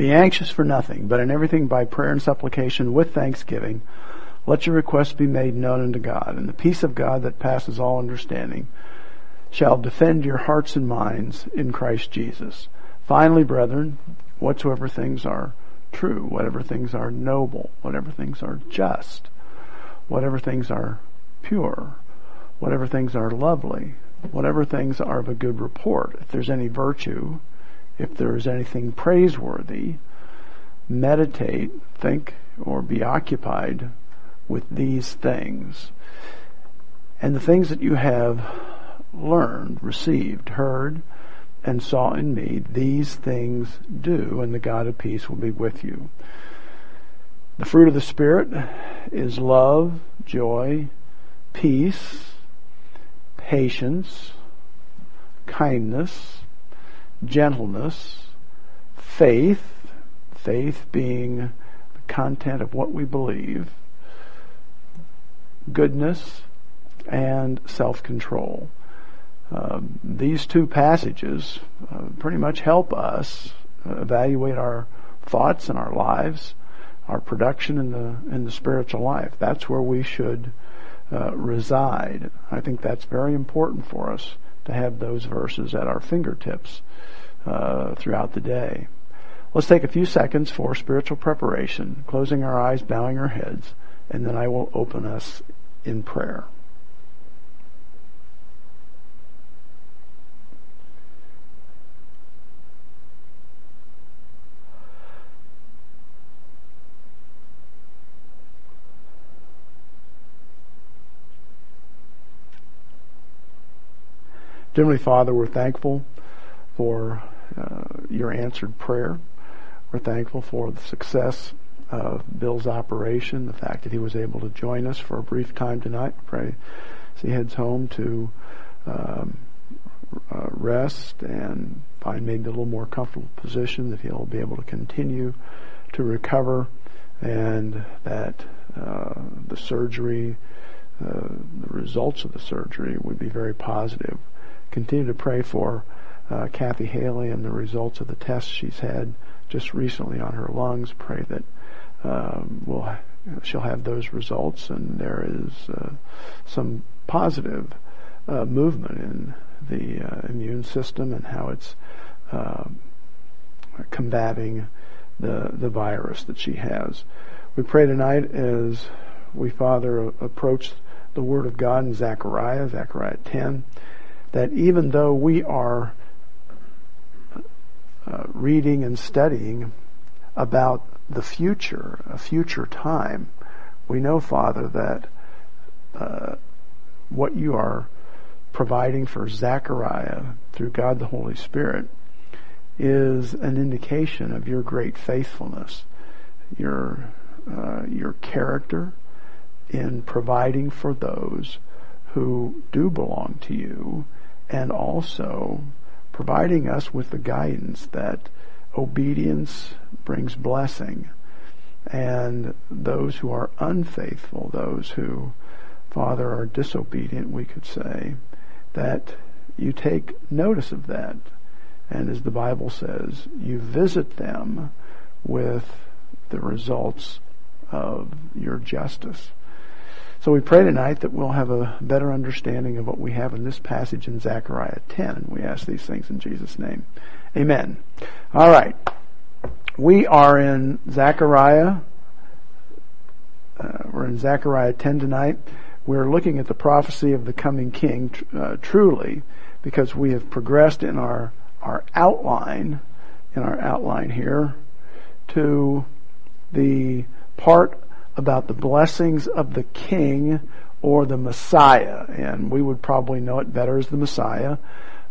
Be anxious for nothing, but in everything by prayer and supplication with thanksgiving, let your requests be made known unto God, and the peace of God that passes all understanding shall defend your hearts and minds in Christ Jesus. Finally, brethren, whatsoever things are true, whatever things are noble, whatever things are just, whatever things are pure, whatever things are lovely, whatever things are of a good report, if there's any virtue, if there is anything praiseworthy, meditate, think, or be occupied with these things. And the things that you have learned, received, heard, and saw in me, these things do, and the God of peace will be with you. The fruit of the Spirit is love, joy, peace, patience, kindness, gentleness, faith, faith being the content of what we believe, goodness, and self-control. Um, these two passages uh, pretty much help us evaluate our thoughts and our lives, our production in the in the spiritual life. That's where we should uh, reside. I think that's very important for us to have those verses at our fingertips uh, throughout the day. Let's take a few seconds for spiritual preparation, closing our eyes, bowing our heads, and then I will open us in prayer. Heavenly Father, we're thankful for uh, your answered prayer. We're thankful for the success of Bill's operation, the fact that he was able to join us for a brief time tonight. We pray as he heads home to um, uh, rest and find maybe a little more comfortable position that he'll be able to continue to recover and that uh, the surgery, uh, the results of the surgery would be very positive continue to pray for uh, Kathy Haley and the results of the tests she's had just recently on her lungs. Pray that um, we'll, she'll have those results and there is uh, some positive uh, movement in the uh, immune system and how it's um, combating the the virus that she has. We pray tonight as we, Father, approach the Word of God in Zechariah, Zechariah 10 that even though we are uh, reading and studying about the future, a future time, we know, Father, that uh, what you are providing for Zechariah through God the Holy Spirit is an indication of your great faithfulness, your uh, your character in providing for those who do belong to you and also providing us with the guidance that obedience brings blessing and those who are unfaithful, those who, Father, are disobedient, we could say, that you take notice of that. And as the Bible says, you visit them with the results of your justice. So we pray tonight that we'll have a better understanding of what we have in this passage in Zechariah 10. And we ask these things in Jesus' name. Amen. All right. We are in Zechariah. Uh, we're in Zechariah 10 tonight. We're looking at the prophecy of the coming king uh, truly because we have progressed in our, our outline, in our outline here, to the part about the blessings of the king or the Messiah, and we would probably know it better as the Messiah.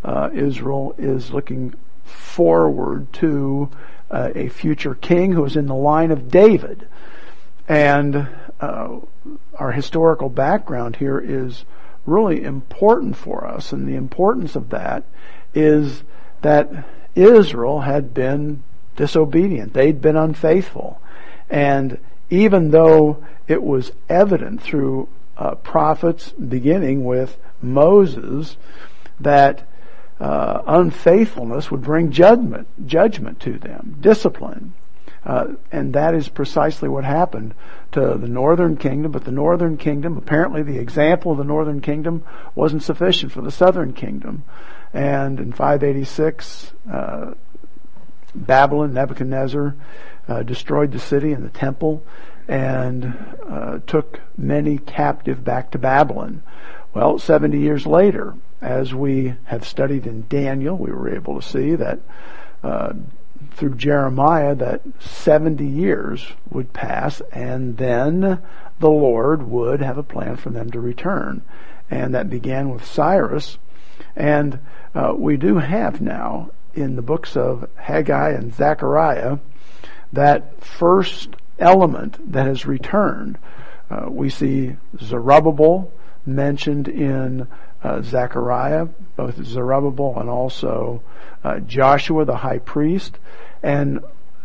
Uh, Israel is looking forward to uh, a future king who is in the line of David. And uh, our historical background here is really important for us, and the importance of that is that Israel had been disobedient. They'd been unfaithful. And even though it was evident through uh, prophets, beginning with Moses, that uh, unfaithfulness would bring judgment, judgment to them, discipline. Uh, and that is precisely what happened to the northern kingdom, but the northern kingdom, apparently the example of the northern kingdom wasn't sufficient for the southern kingdom. And in 586, uh, Babylon, Nebuchadnezzar, uh, destroyed the city and the temple and uh, took many captive back to Babylon. Well, 70 years later, as we have studied in Daniel, we were able to see that uh, through Jeremiah that 70 years would pass and then the Lord would have a plan for them to return. And that began with Cyrus. And uh, we do have now in the books of Haggai and Zechariah that first element that has returned. Uh, we see Zerubbabel mentioned in uh, Zechariah, both Zerubbabel and also uh, Joshua the high priest. And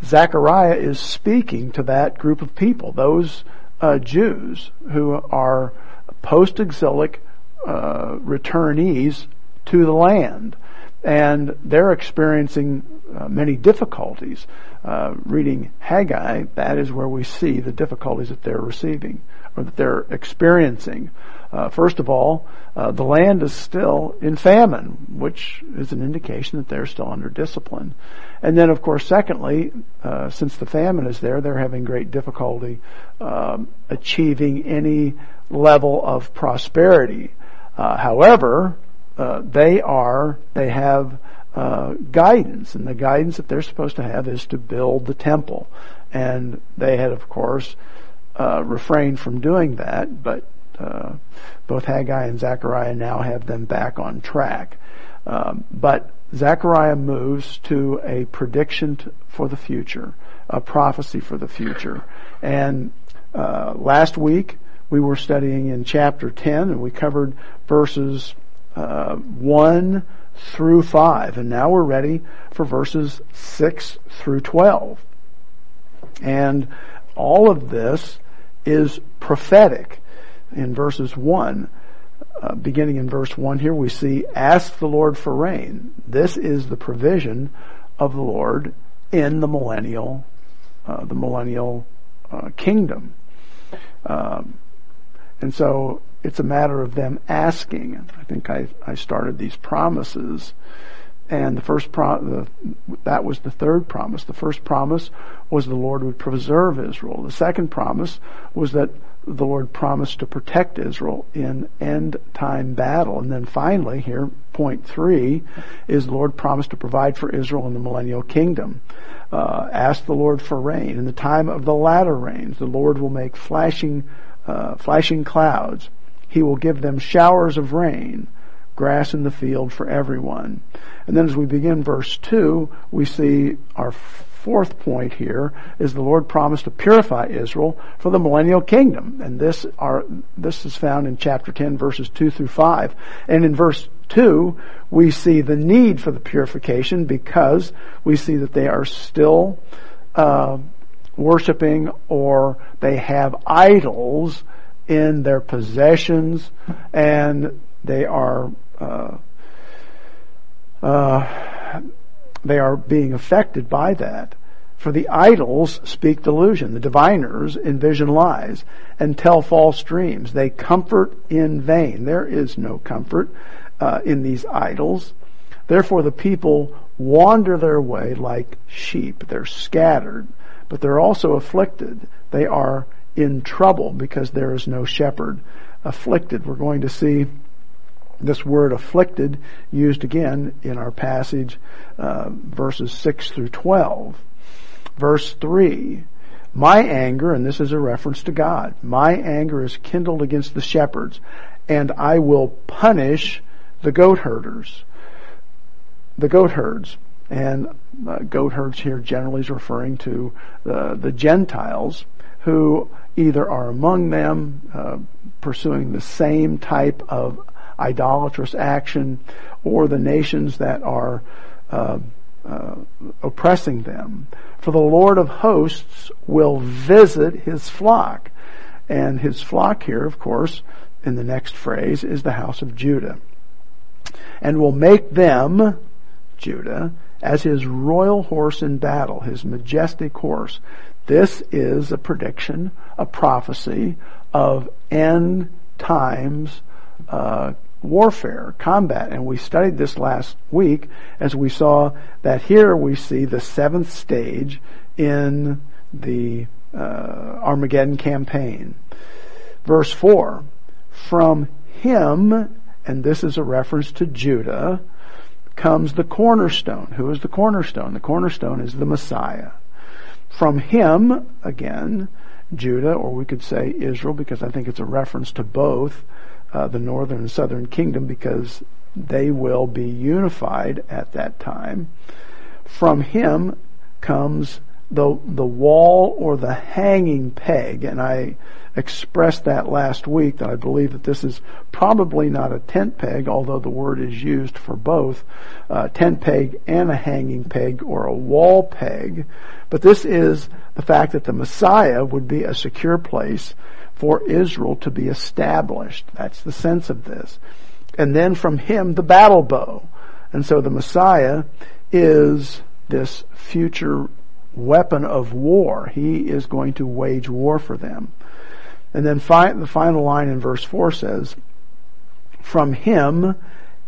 Zechariah is speaking to that group of people, those uh, Jews who are post-exilic uh, returnees to the land. And they're experiencing uh, many difficulties. Uh, reading Haggai, that is where we see the difficulties that they're receiving or that they're experiencing. Uh, first of all, uh, the land is still in famine, which is an indication that they're still under discipline. And then, of course, secondly, uh, since the famine is there, they're having great difficulty um, achieving any level of prosperity. Uh, however, uh, they are they have uh, guidance, and the guidance that they're supposed to have is to build the temple. And they had, of course, refrained from doing that, but uh, both Haggai and Zechariah now have them back on track. Um, but Zechariah moves to a prediction t- for the future, a prophecy for the future. And uh, last week we were studying in chapter 10 and we covered verses uh, 1 through 5. And now we're ready for verses 6 through 12. And all of this is prophetic in verses 1. Uh, beginning in verse 1 here, we see, ask the Lord for rain. This is the provision of the Lord in the millennial, uh, the millennial uh, kingdom. Um, and so it's a matter of them asking. I think I, I started these promises and the first pro- the, that was the third promise. The first promise was the Lord would preserve Israel. The second promise was that the Lord promised to protect Israel in end time battle. And then finally, here, point three, is the Lord promised to provide for Israel in the millennial kingdom. Uh, ask the Lord for rain. In the time of the latter rains, the Lord will make flashing, uh, flashing clouds. He will give them showers of rain grass in the field for everyone. And then as we begin verse 2, we see our fourth point here is the Lord promised to purify Israel for the millennial kingdom. And this are, this is found in chapter 10 verses 2 through 5. And in verse 2, we see the need for the purification because we see that they are still, uh, worshiping or they have idols in their possessions and they are uh, uh, they are being affected by that. For the idols speak delusion. The diviners envision lies and tell false dreams. They comfort in vain. There is no comfort uh, in these idols. Therefore, the people wander their way like sheep. They're scattered, but they're also afflicted. They are in trouble because there is no shepherd. Afflicted. We're going to see this word afflicted used again in our passage, uh, verses 6 through 12. Verse 3, my anger, and this is a reference to God, my anger is kindled against the shepherds, and I will punish the goat herders. The goat herds. And uh, goat herds here generally is referring to uh, the Gentiles who either are among them uh, pursuing the same type of idolatrous action or the nations that are uh, uh, oppressing them. For the Lord of hosts will visit his flock. And his flock here, of course, in the next phrase, is the house of Judah. And will make them, Judah, as his royal horse in battle, his majestic horse. This is a prediction, a prophecy of end times uh, warfare, combat. And we studied this last week as we saw that here we see the seventh stage in the uh, Armageddon campaign. Verse 4, from him, and this is a reference to Judah, comes the cornerstone. Who is the cornerstone? The cornerstone is the Messiah. From him, again, Judah, or we could say Israel, because I think it's a reference to both uh, the northern and southern kingdom, because they will be unified at that time. From him comes the the wall or the hanging peg, and I expressed that last week that I believe that this is probably not a tent peg, although the word is used for both, uh, tent peg and a hanging peg or a wall peg. But this is the fact that the Messiah would be a secure place for Israel to be established. That's the sense of this. And then from him, the battle bow. And so the Messiah is this future weapon of war. He is going to wage war for them. And then fi- the final line in verse 4 says, From him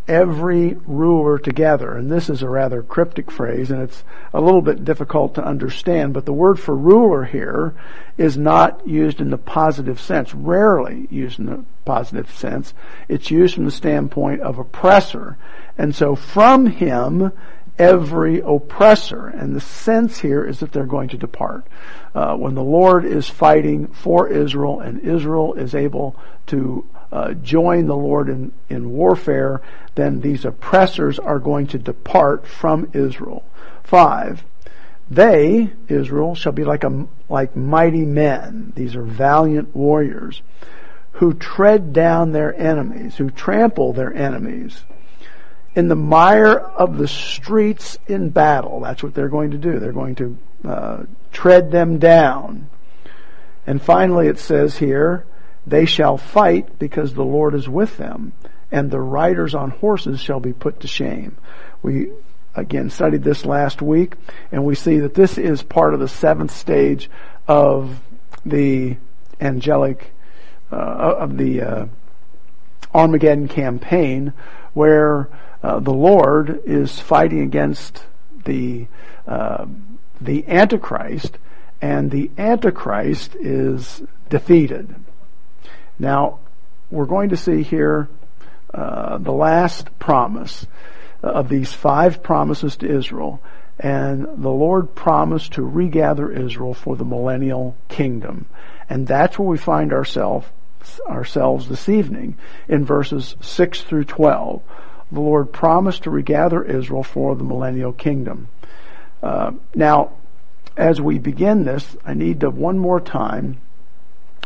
every ruler together. And this is a rather cryptic phrase and it's a little bit difficult to understand, but the word for ruler here is not used in the positive sense, rarely used in the positive sense. It's used from the standpoint of oppressor. And so from him every oppressor. And the sense here is that they're going to depart. Uh, when the Lord is fighting for Israel and Israel is able to uh, join the Lord in, in warfare, then these oppressors are going to depart from Israel. Five, they, Israel, shall be like a, like mighty men. These are valiant warriors who tread down their enemies, who trample their enemies in the mire of the streets in battle. That's what they're going to do. They're going to uh, tread them down. And finally it says here, they shall fight because the Lord is with them, and the riders on horses shall be put to shame. We again studied this last week, and we see that this is part of the seventh stage of the angelic, uh, of the uh, Armageddon campaign, where uh, the Lord is fighting against the uh, the Antichrist, and the Antichrist is defeated. Now, we're going to see here uh, the last promise of these five promises to Israel, and the Lord promised to regather Israel for the millennial kingdom, and that's where we find ourselves ourselves this evening in verses 6 through 12 the Lord promised to regather Israel for the millennial kingdom. Uh, now, as we begin this, I need to one more time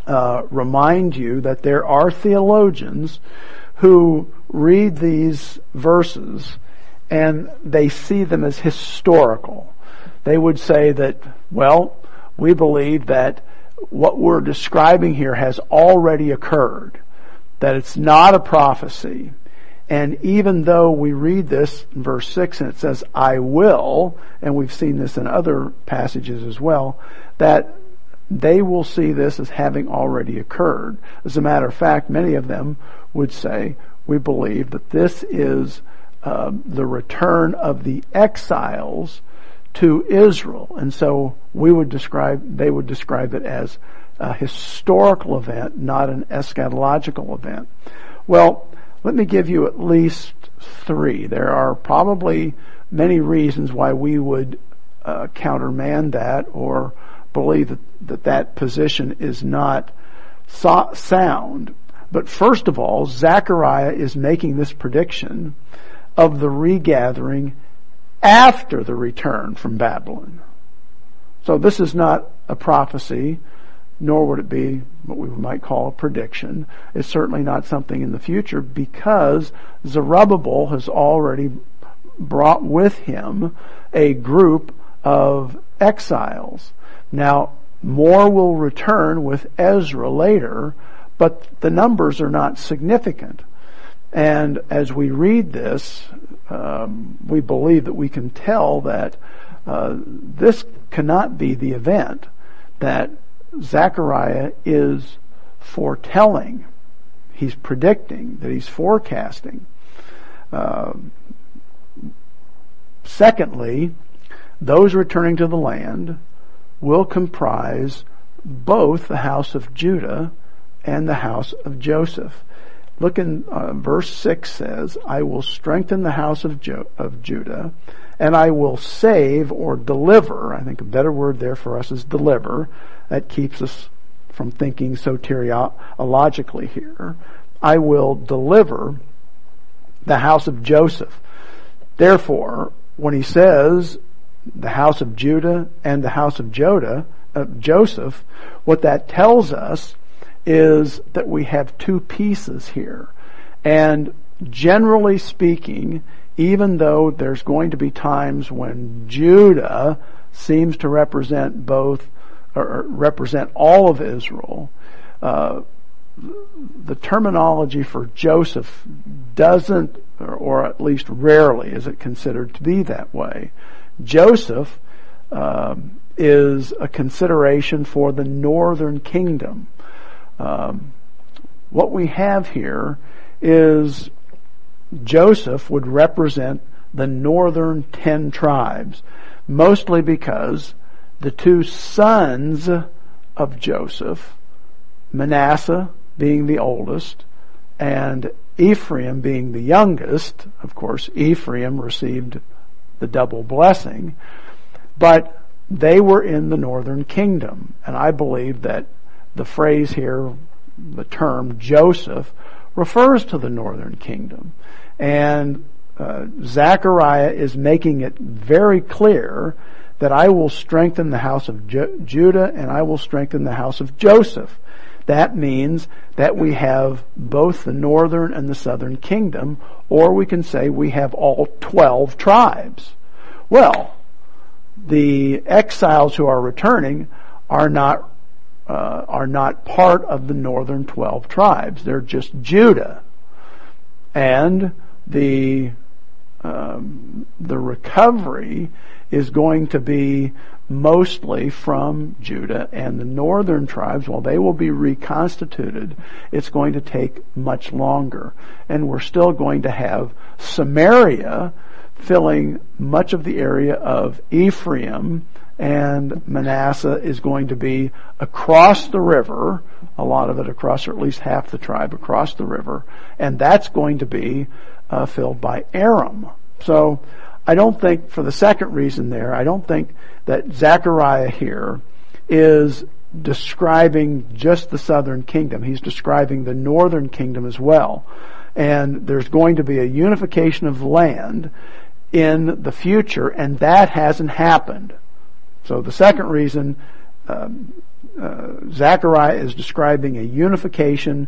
uh, remind you that there are theologians who read these verses and they see them as historical. They would say that, well, we believe that what we're describing here has already occurred, that it's not a prophecy, and even though we read this in verse 6 and it says, I will, and we've seen this in other passages as well, that they will see this as having already occurred. As a matter of fact, many of them would say, we believe that this is uh, the return of the exiles to Israel. And so we would describe, they would describe it as a historical event, not an eschatological event. Well, let me give you at least three. There are probably many reasons why we would uh, countermand that or believe that, that that position is not so- sound. But first of all, Zechariah is making this prediction of the regathering after the return from Babylon. So this is not a prophecy nor would it be what we might call a prediction. It's certainly not something in the future because Zerubbabel has already brought with him a group of exiles. Now, more will return with Ezra later, but the numbers are not significant. And as we read this, um, we believe that we can tell that uh, this cannot be the event that Zechariah is foretelling. He's predicting, that he's forecasting. Uh, secondly, those returning to the land will comprise both the house of Judah and the house of Joseph. Look in uh, verse 6 says, I will strengthen the house of, jo- of Judah and I will save or deliver. I think a better word there for us is deliver. That keeps us from thinking soteriologically here. I will deliver the house of Joseph. Therefore, when he says the house of Judah and the house of Jodah, uh, Joseph, what that tells us is that we have two pieces here. And generally speaking, even though there's going to be times when Judah seems to represent both, or represent all of Israel, uh, the terminology for Joseph doesn't, or, or, at least rarely is it considered to be that way. Joseph um, is a consideration for the northern kingdom. Um, what we have here is Joseph would represent the northern ten tribes, mostly because the two sons of Joseph, Manasseh being the oldest, and Ephraim being the youngest, of course, Ephraim received the double blessing, but they were in the northern kingdom. And I believe that the phrase here, the term Joseph, refers to the northern kingdom. And uh, Zechariah is making it very clear that I will strengthen the house of Ju- Judah and I will strengthen the house of Joseph. That means that we have both the northern and the southern kingdom, or we can say we have all 12 tribes. Well, the exiles who are returning are not uh, are not part of the northern 12 tribes. They're just Judah. And the um, the recovery is going to be mostly from Judah and the northern tribes. While they will be reconstituted, it's going to take much longer, and we're still going to have Samaria filling much of the area of Ephraim and Manasseh is going to be across the river, a lot of it across, or at least half the tribe across the river, and that's going to be uh, filled by Aram. So I don't think, for the second reason there, I don't think that Zechariah here is describing just the southern kingdom. He's describing the northern kingdom as well. And there's going to be a unification of land in the future, and that hasn't happened. So the second reason, um, uh, Zechariah is describing a unification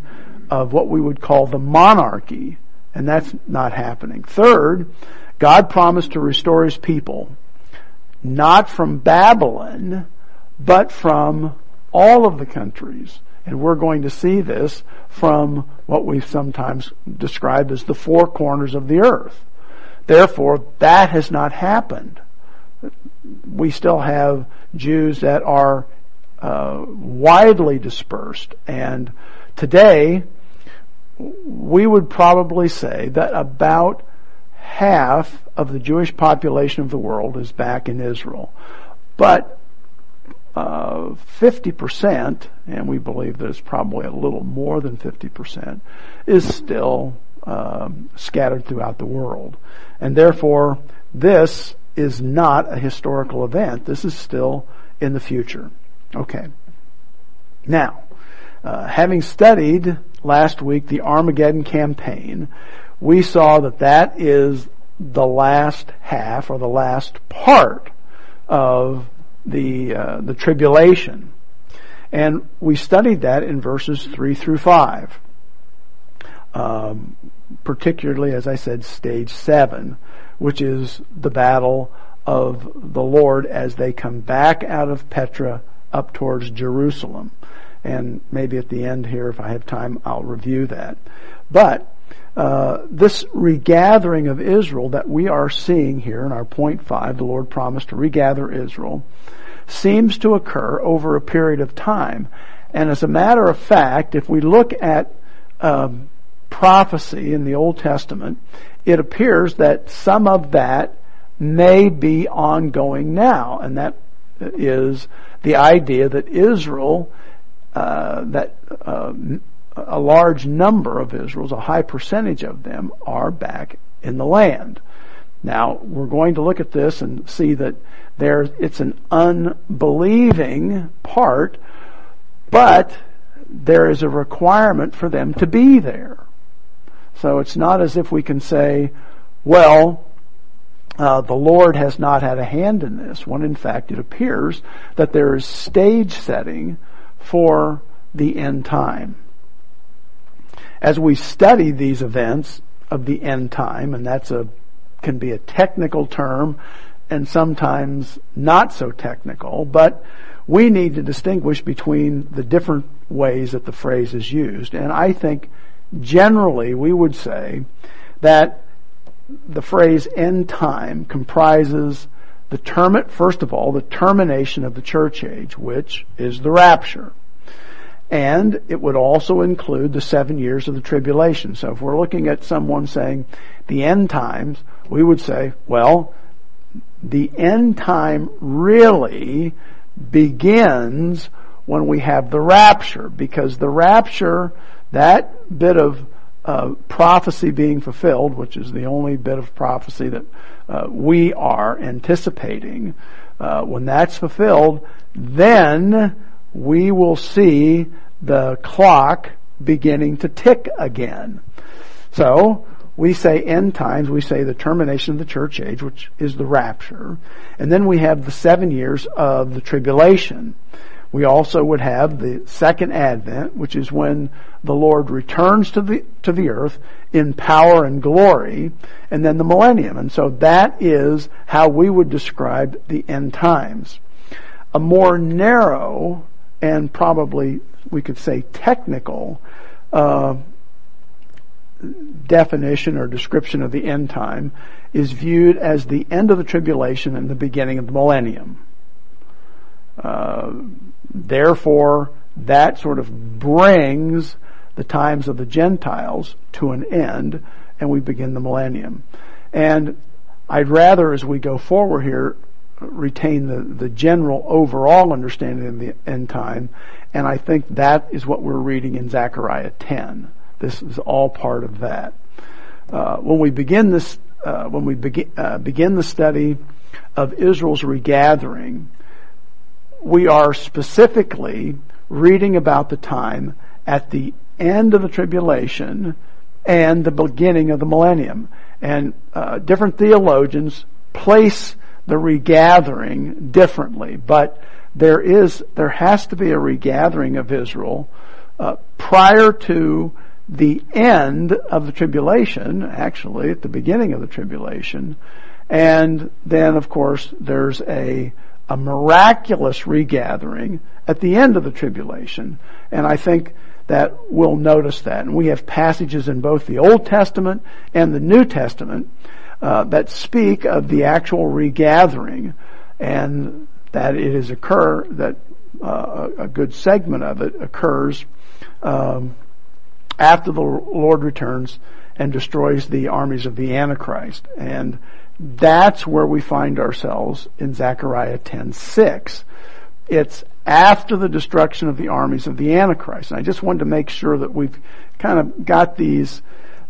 of what we would call the monarchy, and that's not happening. Third, God promised to restore his people, not from Babylon, but from all of the countries. And we're going to see this from what we sometimes describe as the four corners of the earth. Therefore, that has not happened we still have Jews that are uh, widely dispersed. And today, we would probably say that about half of the Jewish population of the world is back in Israel. But uh, 50%, and we believe that it's probably a little more than 50%, is still um, scattered throughout the world. And therefore, this is not a historical event. This is still in the future. Okay. Now, uh, having studied last week the Armageddon campaign, we saw that that is the last half or the last part of the uh, the tribulation, and we studied that in verses three through five. Um, particularly, as I said, stage seven, which is the battle of the Lord as they come back out of Petra up towards Jerusalem. And maybe at the end here, if I have time, I'll review that. But uh, this regathering of Israel that we are seeing here in our point five, the Lord promised to regather Israel, seems to occur over a period of time. And as a matter of fact, if we look at um, prophecy in the Old Testament, it appears that some of that may be ongoing now, and that is the idea that Israel, uh, that uh, a large number of Israels, a high percentage of them, are back in the land. Now, we're going to look at this and see that there, it's an unbelieving part, but there is a requirement for them to be there. So it's not as if we can say, well, uh, the Lord has not had a hand in this, when in fact it appears that there is stage setting for the end time. As we study these events of the end time, and that's a, can be a technical term and sometimes not so technical, but we need to distinguish between the different ways that the phrase is used. And I think generally we would say that the phrase end time comprises the term, first of all, the termination of the church age, which is the rapture. And it would also include the seven years of the tribulation. So if we're looking at someone saying the end times, we would say, well, the end time really begins when we have the rapture, because the rapture, that bit of uh, prophecy being fulfilled, which is the only bit of prophecy that uh, we are anticipating, uh, when that's fulfilled, then we will see the clock beginning to tick again. So, we say end times, we say the termination of the church age, which is the rapture, and then we have the seven years of the tribulation. We also would have the second advent, which is when the Lord returns to the, to the earth in power and glory, and then the millennium. And so that is how we would describe the end times. A more narrow and probably we could say technical uh, definition or description of the end time is viewed as the end of the tribulation and the beginning of the millennium. Uh, therefore, that sort of brings the times of the Gentiles to an end, and we begin the millennium. And I'd rather, as we go forward here, retain the, the general overall understanding of the end time, and I think that is what we're reading in Zechariah 10. This is all part of that. Uh, when we begin this, uh, when we begin, uh, begin the study of Israel's regathering, we are specifically reading about the time at the end of the tribulation and the beginning of the millennium. And uh, different theologians place the regathering differently, but there is there has to be a regathering of Israel uh, prior to the end of the tribulation, actually at the beginning of the tribulation, and then of course there's a a miraculous regathering at the end of the tribulation. And I think that we'll notice that. And we have passages in both the Old Testament and the New Testament uh, that speak of the actual regathering and that it is occur that uh, a good segment of it occurs um, after the Lord returns and destroys the armies of the Antichrist. And that's where we find ourselves in Zechariah 10:6. It's after the destruction of the armies of the Antichrist. And I just wanted to make sure that we've kind of got these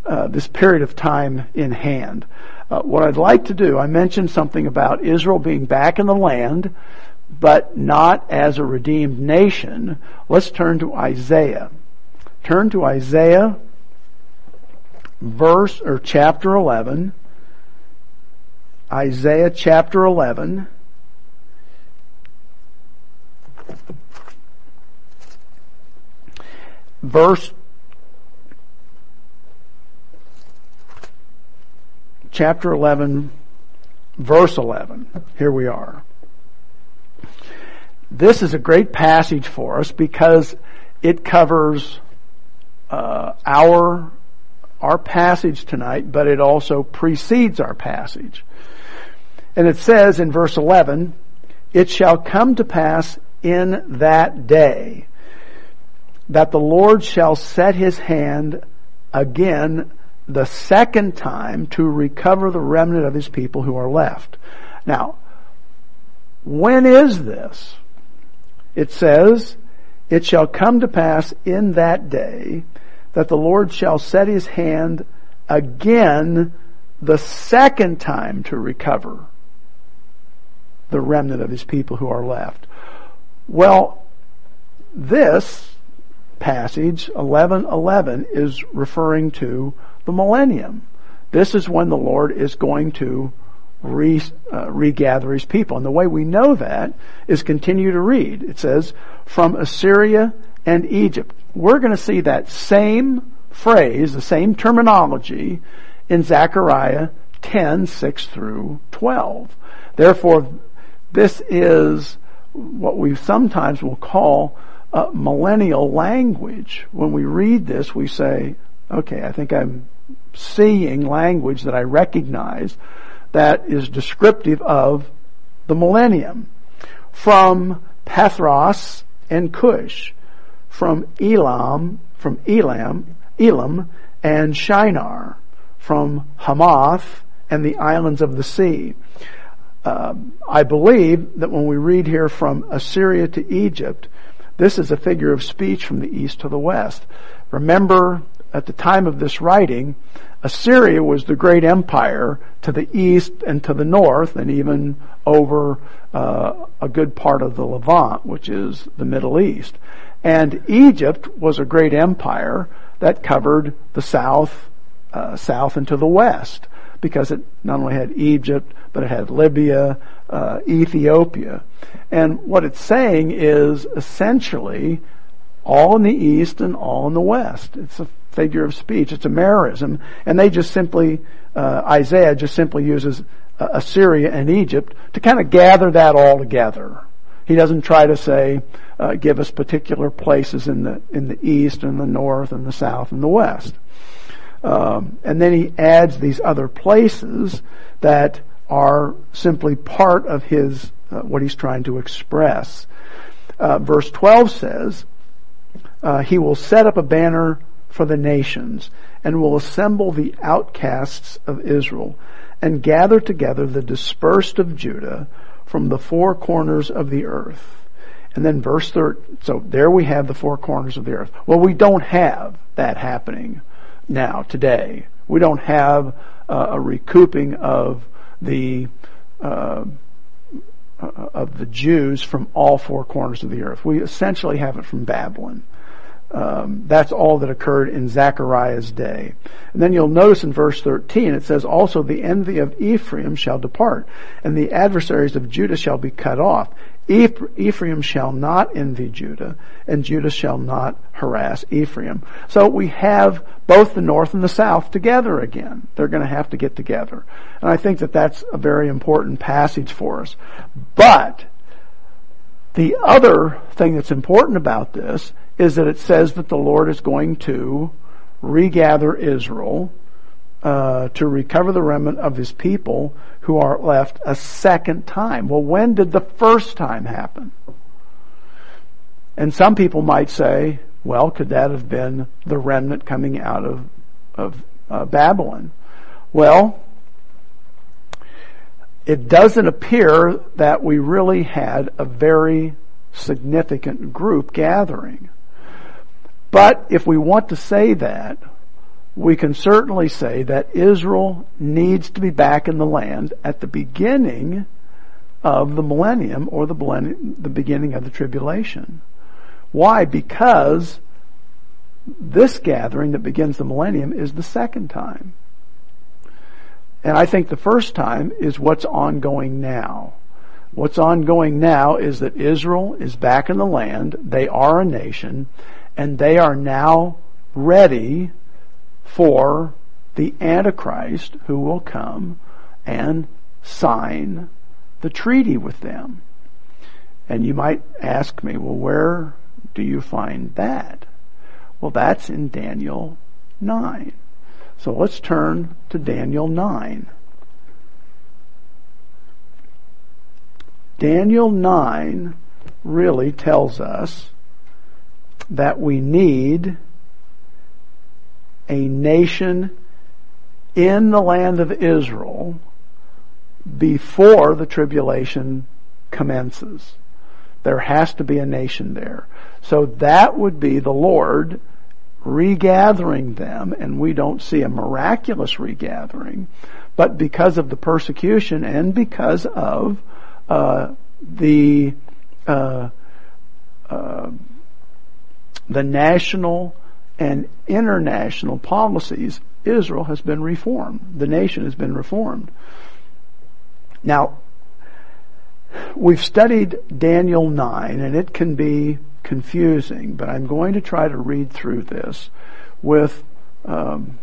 uh, this period of time in hand. Uh, what I'd like to do, I mentioned something about Israel being back in the land, but not as a redeemed nation. Let's turn to Isaiah. Turn to Isaiah, verse or chapter 11. Isaiah chapter 11. Verse chapter 11 verse 11. Here we are. This is a great passage for us because it covers uh, our our passage tonight, but it also precedes our passage. And it says in verse 11, It shall come to pass in that day that the Lord shall set his hand again the second time to recover the remnant of his people who are left. Now, when is this? It says, it shall come to pass in that day that the Lord shall set his hand again the second time to recover the remnant of his people who are left. Well, this passage, 11:11, is referring to the millennium. This is when the Lord is going to re, uh, regather his people. And the way we know that is continue to read. It says, from Assyria and Egypt. We're going to see that same phrase, the same terminology in Zechariah 10, 6 through 12. Therefore, this is what we sometimes will call millennial language. When we read this, we say, okay, I think I'm seeing language that I recognize that is descriptive of the millennium. From Pathros and Cush, from Elam, from Elam, Elam and Shinar, from Hamath and the islands of the sea. Uh, I believe that when we read here from Assyria to Egypt, this is a figure of speech from the east to the west. Remember, at the time of this writing, Assyria was the great empire to the east and to the north and even over uh, a good part of the Levant, which is the Middle East. And Egypt was a great empire that covered the south, uh, south and to the west because it not only had Egypt, but it had Libya, uh, Ethiopia. And what it's saying is essentially all in the east and all in the west. It's a figure of speech. It's a merism. And they just simply, uh, Isaiah just simply uses uh, Assyria and Egypt to kind of gather that all together. He doesn't try to say, uh, give us particular places in the, in the east and the north and the south and the west. Um, and then he adds these other places that are simply part of his, uh, what he's trying to express. Uh, verse 12 says, uh, he will set up a banner for the nations and will assemble the outcasts of Israel and gather together the dispersed of Judah from the four corners of the earth. And then verse 13, so there we have the four corners of the earth. Well, we don't have that happening now, today. We don't have uh, a recouping of the uh, of the Jews from all four corners of the earth. We essentially have it from Babylon. Um, that's all that occurred in Zechariah's day. And then you'll notice in verse 13 it says, Also the envy of Ephraim shall depart, and the adversaries of Judah shall be cut off. Ephraim shall not envy Judah, and Judah shall not harass Ephraim. So we have both the north and the south together again. They're going to have to get together. And I think that that's a very important passage for us. But, the other thing that's important about this is that it says that the Lord is going to regather Israel uh, to recover the remnant of his people who are left a second time. Well, when did the first time happen? And some people might say, well, could that have been the remnant coming out of, of uh, Babylon? Well, it doesn't appear that we really had a very significant group gathering. But if we want to say that, we can certainly say that Israel needs to be back in the land at the beginning of the millennium or the, the beginning of the tribulation. Why? Because this gathering that begins the millennium is the second time. And I think the first time is what's ongoing now. What's ongoing now is that Israel is back in the land. They are a nation and they are now ready for the Antichrist who will come and sign the treaty with them. And you might ask me, well, where do you find that? Well, that's in Daniel 9. So let's turn to Daniel 9. Daniel 9 really tells us that we need a nation in the land of Israel before the tribulation commences. There has to be a nation there. So that would be the Lord regathering them, and we don't see a miraculous regathering, but because of the persecution and because of uh, the uh, uh, the national and international policies, Israel has been reformed. The nation has been reformed. Now, we've studied Daniel 9 and it can be confusing, but I'm going to try to read through this with um,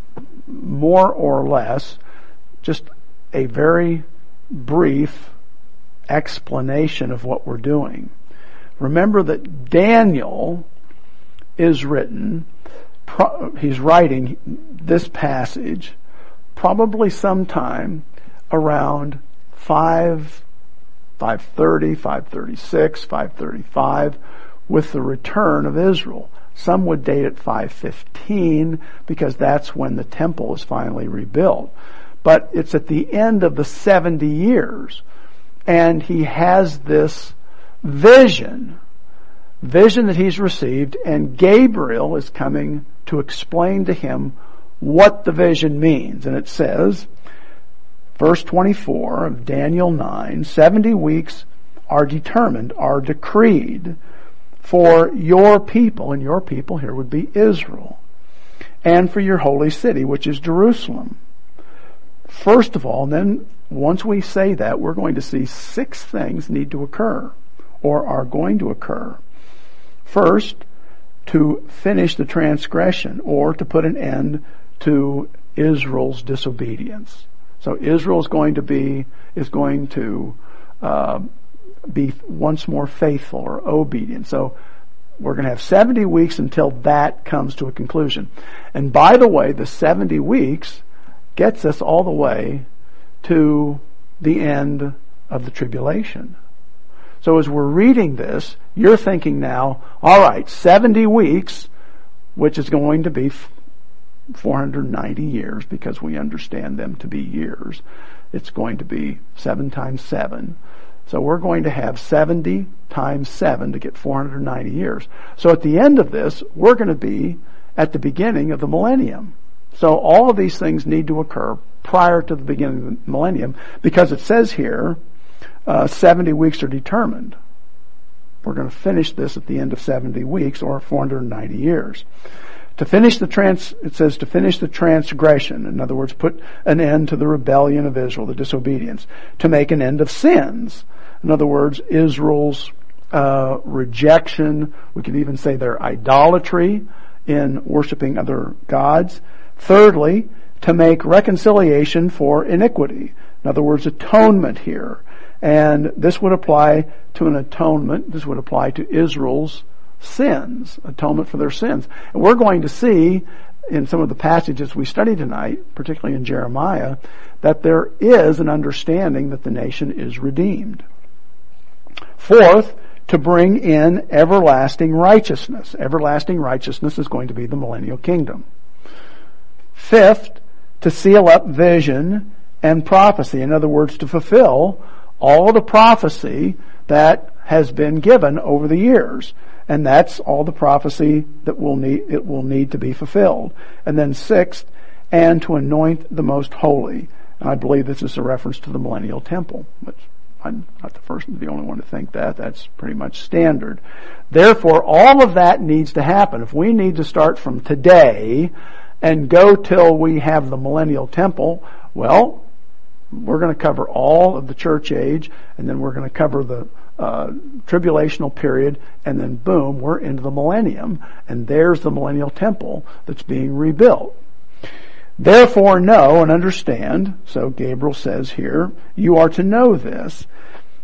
more or less just a very brief explanation of what we're doing. Remember that Daniel is written, he's writing this passage probably sometime around 5, 530, 536, 535 with the return of Israel. Some would date it 515 because that's when the temple is finally rebuilt. But it's at the end of the 70 years. And he has this vision, vision that he's received, and Gabriel is coming to explain to him what the vision means. And it says, verse 24 of Daniel 9, 70 weeks are determined, are decreed for your people, and your people here would be Israel, and for your holy city, which is Jerusalem. First of all, and then once we say that, we're going to see six things need to occur, or are going to occur. First, to finish the transgression, or to put an end to Israel's disobedience. So Israel is going to be is going to uh, be once more faithful or obedient. So we're going to have 70 weeks until that comes to a conclusion. And by the way, the 70 weeks gets us all the way to the end of the tribulation. So as we're reading this, you're thinking now, alright, 70 weeks, which is going to be 490 years because we understand them to be years. It's going to be 7 times 7. So we're going to have 70 times 7 to get 490 years. So at the end of this, we're going to be at the beginning of the millennium. So all of these things need to occur prior to the beginning of the millennium because it says here, uh, 70 weeks are determined. We're going to finish this at the end of 70 weeks or 490 years. To finish the trans, it says to finish the transgression. In other words, put an end to the rebellion of Israel, the disobedience. To make an end of sins. In other words, Israel's uh, rejection. We could even say their idolatry in worshiping other gods. Thirdly, to make reconciliation for iniquity. In other words, atonement here. And this would apply to an atonement. This would apply to Israel's sins, atonement for their sins. And we're going to see in some of the passages we study tonight, particularly in Jeremiah, that there is an understanding that the nation is redeemed. Fourth, to bring in everlasting righteousness. Everlasting righteousness is going to be the millennial kingdom. Fifth, to seal up vision and prophecy. In other words, to fulfill all the prophecy that has been given over the years. And that's all the prophecy that will need, it will need to be fulfilled. And then sixth, and to anoint the most holy. And I believe this is a reference to the millennial temple, which I'm not the first, the only one to think that. That's pretty much standard. Therefore, all of that needs to happen. If we need to start from today and go till we have the millennial temple, well, we're going to cover all of the church age, and then we're going to cover the uh, tribulational period, and then boom, we're into the millennium, and there's the millennial temple that's being rebuilt. Therefore know and understand, so Gabriel says here, you are to know this,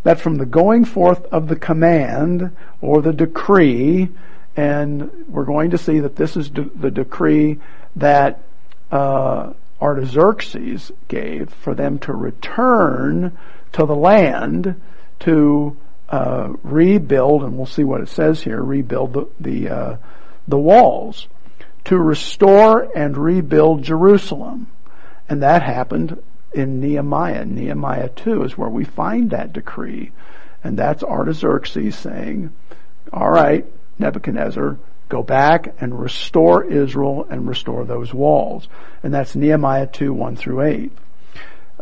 that from the going forth of the command or the decree, and we're going to see that this is de- the decree that uh, Artaxerxes gave for them to return to the land to uh, rebuild, and we'll see what it says here, rebuild the the, uh, the walls, to restore and rebuild Jerusalem, and that happened in Nehemiah. Nehemiah two is where we find that decree, and that's Artaxerxes saying, "All right, Nebuchadnezzar, go back and restore Israel and restore those walls," and that's Nehemiah two one through eight.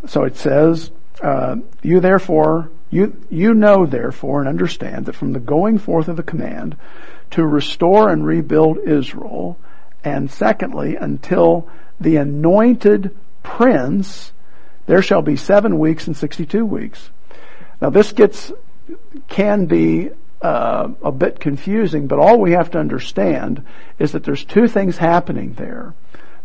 So it says, uh, "You therefore." You, you know therefore and understand that from the going forth of the command to restore and rebuild Israel, and secondly, until the anointed prince, there shall be seven weeks and 62 weeks. Now this gets, can be uh, a bit confusing, but all we have to understand is that there's two things happening there.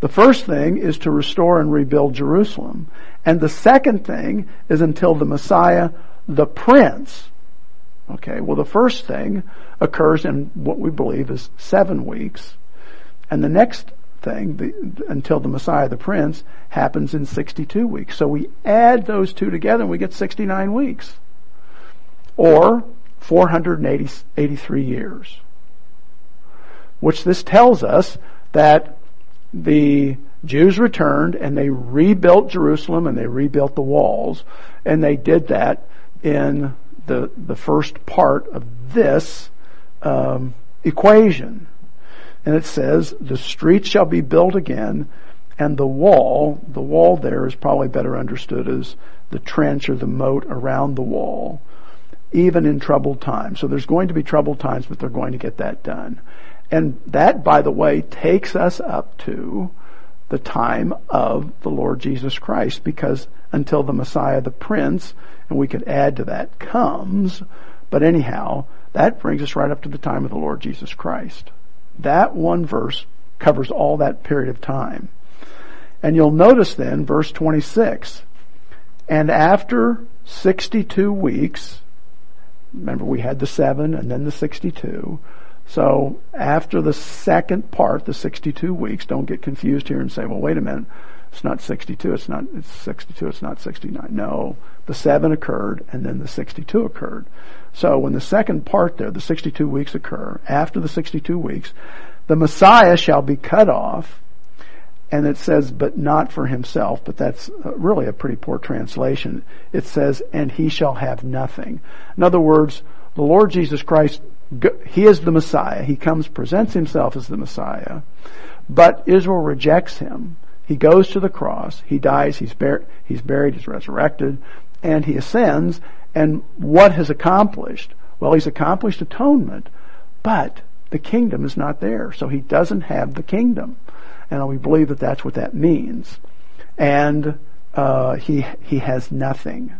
The first thing is to restore and rebuild Jerusalem. And the second thing is until the Messiah the prince. Okay, well the first thing occurs in what we believe is seven weeks, and the next thing, the, until the Messiah, the prince, happens in 62 weeks. So we add those two together and we get 69 weeks. Or 483 years. Which this tells us that the Jews returned and they rebuilt Jerusalem and they rebuilt the walls, and they did that in the, the first part of this um, equation. And it says, the streets shall be built again, and the wall, the wall there is probably better understood as the trench or the moat around the wall, even in troubled times. So there's going to be troubled times, but they're going to get that done. And that, by the way, takes us up to the time of the Lord Jesus Christ, because until the Messiah, the Prince, and we could add to that, comes. But anyhow, that brings us right up to the time of the Lord Jesus Christ. That one verse covers all that period of time. And you'll notice then, verse 26, and after 62 weeks, remember we had the seven and then the 62, so after the second part, the 62 weeks, don't get confused here and say, well wait a minute, it's not 62, it's not, it's 62, it's not 69. No, the 7 occurred and then the 62 occurred. So when the second part there, the 62 weeks occur, after the 62 weeks, the Messiah shall be cut off, and it says, but not for himself, but that's uh, really a pretty poor translation. It says, and he shall have nothing. In other words, the Lord Jesus Christ, he is the Messiah. He comes, presents himself as the Messiah, but Israel rejects him. He goes to the cross. He dies. He's, he's buried. He's resurrected. And he ascends. And what has accomplished? Well, he's accomplished atonement, but the kingdom is not there. So he doesn't have the kingdom. And we believe that that's what that means. And uh, he, he has nothing.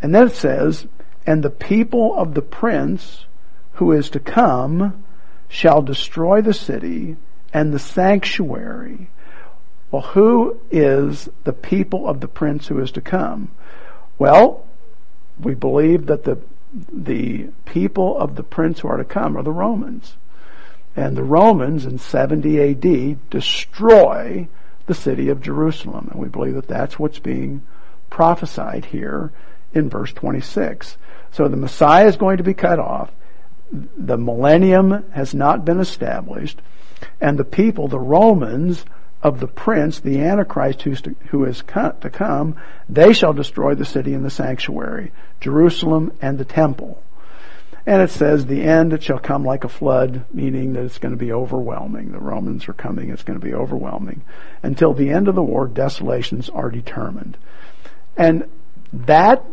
And then it says, and the people of the prince who is to come shall destroy the city and the sanctuary well, who is the people of the prince who is to come? Well, we believe that the, the people of the prince who are to come are the Romans. And the Romans in 70 AD destroy the city of Jerusalem. And we believe that that's what's being prophesied here in verse 26. So the Messiah is going to be cut off. The millennium has not been established. And the people, the Romans, of the prince, the Antichrist who's to, who is to come, they shall destroy the city and the sanctuary, Jerusalem and the temple. And it says, the end it shall come like a flood, meaning that it's going to be overwhelming. The Romans are coming, it's going to be overwhelming. Until the end of the war, desolations are determined. And that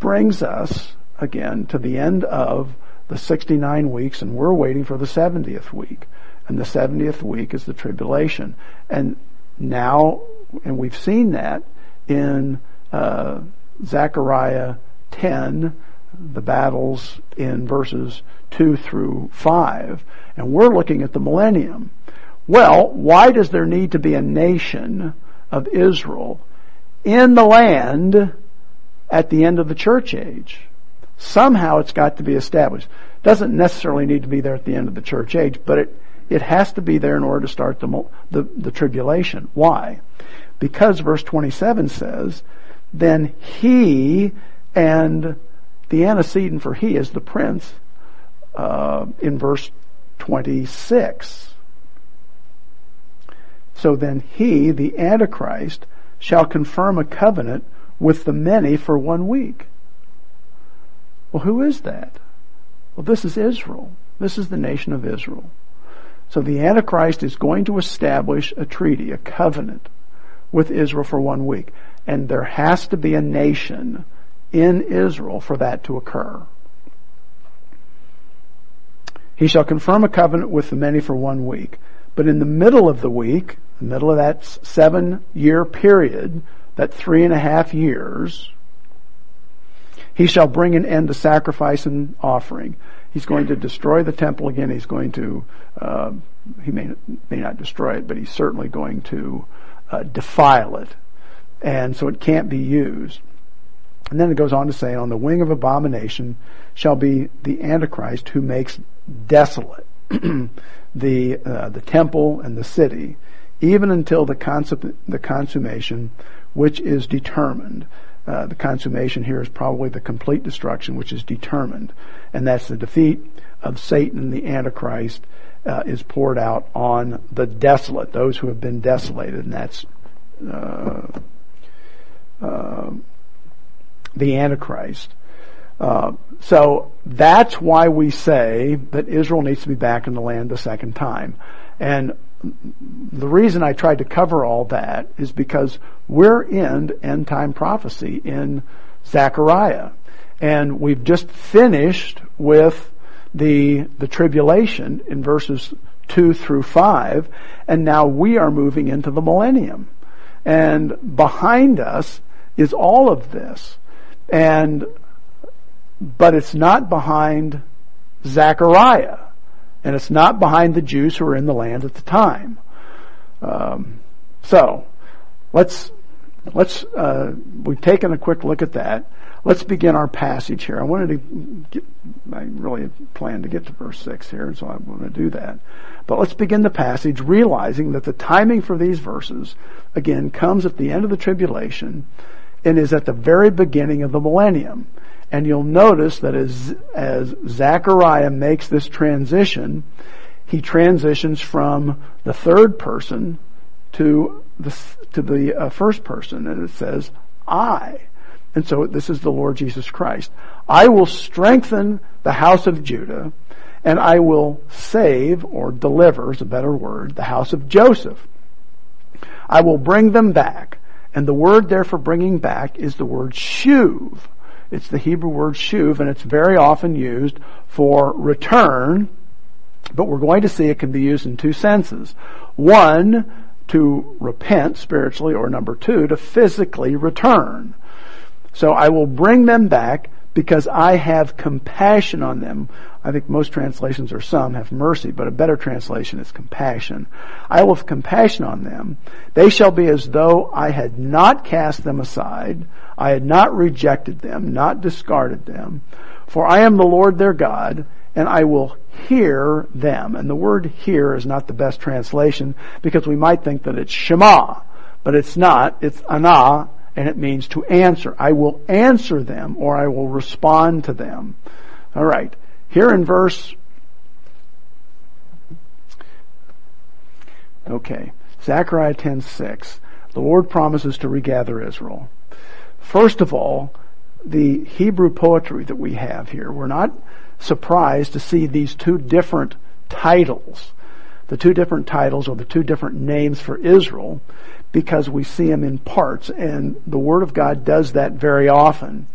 brings us, again, to the end of the 69 weeks, and we're waiting for the 70th week and the 70th week is the tribulation. And now, and we've seen that in uh, Zechariah 10, the battles in verses 2 through 5, and we're looking at the millennium. Well, why does there need to be a nation of Israel in the land at the end of the church age? Somehow it's got to be established. Doesn't necessarily need to be there at the end of the church age, but it It has to be there in order to start the, the, the tribulation. Why? Because verse 27 says, then he and the antecedent for he is the prince uh, in verse 26. So then he, the Antichrist, shall confirm a covenant with the many for one week. Well, who is that? Well, this is Israel. This is the nation of Israel. So the Antichrist is going to establish a treaty, a covenant with Israel for one week. And there has to be a nation in Israel for that to occur. He shall confirm a covenant with the many for one week. But in the middle of the week, the middle of that seven year period, that three and a half years, he shall bring an end to sacrifice and offering. He's going to destroy the temple again. He's going to, uh, he may, may not destroy it, but he's certainly going to uh, defile it. And so it can't be used. And then it goes on to say, on the wing of abomination shall be the Antichrist who makes desolate the, uh, the temple and the city, even until the, the consummation which is determined. Uh, the consummation here is probably the complete destruction which is determined. And that's the defeat of Satan the Antichrist uh, is poured out on the desolate, those who have been desolated, and that's uh, uh the Antichrist. Uh, so that's why we say that Israel needs to be back in the land the second time. And the reason I tried to cover all that is because we're in end time prophecy in Zechariah. And we've just finished with the, the tribulation in verses 2 through 5, and now we are moving into the millennium. And behind us is all of this. And, but it's not behind Zechariah. And it's not behind the Jews who were in the land at the time. Um, so, let's, let's, uh, we've taken a quick look at that. Let's begin our passage here. I wanted to get, I really planned to get to verse 6 here, so I'm going to do that. But let's begin the passage realizing that the timing for these verses, again, comes at the end of the tribulation and is at the very beginning of the millennium. And you'll notice that as, as Zechariah makes this transition, he transitions from the third person to the, to the uh, first person, and it says, I. And so this is the Lord Jesus Christ. I will strengthen the house of Judah, and I will save, or deliver is a better word, the house of Joseph. I will bring them back. And the word there for bringing back is the word shuv. It's the Hebrew word shuv, and it's very often used for return, but we're going to see it can be used in two senses. One, to repent spiritually, or number two, to physically return. So I will bring them back because I have compassion on them. I think most translations or some have mercy, but a better translation is compassion. I will have compassion on them. They shall be as though I had not cast them aside. I had not rejected them, not discarded them. For I am the Lord their God, and I will hear them. And the word hear is not the best translation because we might think that it's Shema, but it's not. It's Anah, and it means to answer. I will answer them or I will respond to them. Alright. Here in verse, okay, Zechariah 10:6, the Lord promises to regather Israel. First of all, the Hebrew poetry that we have here, we're not surprised to see these two different titles. The two different titles or the two different names for Israel because we see him in parts, and the Word of God does that very often.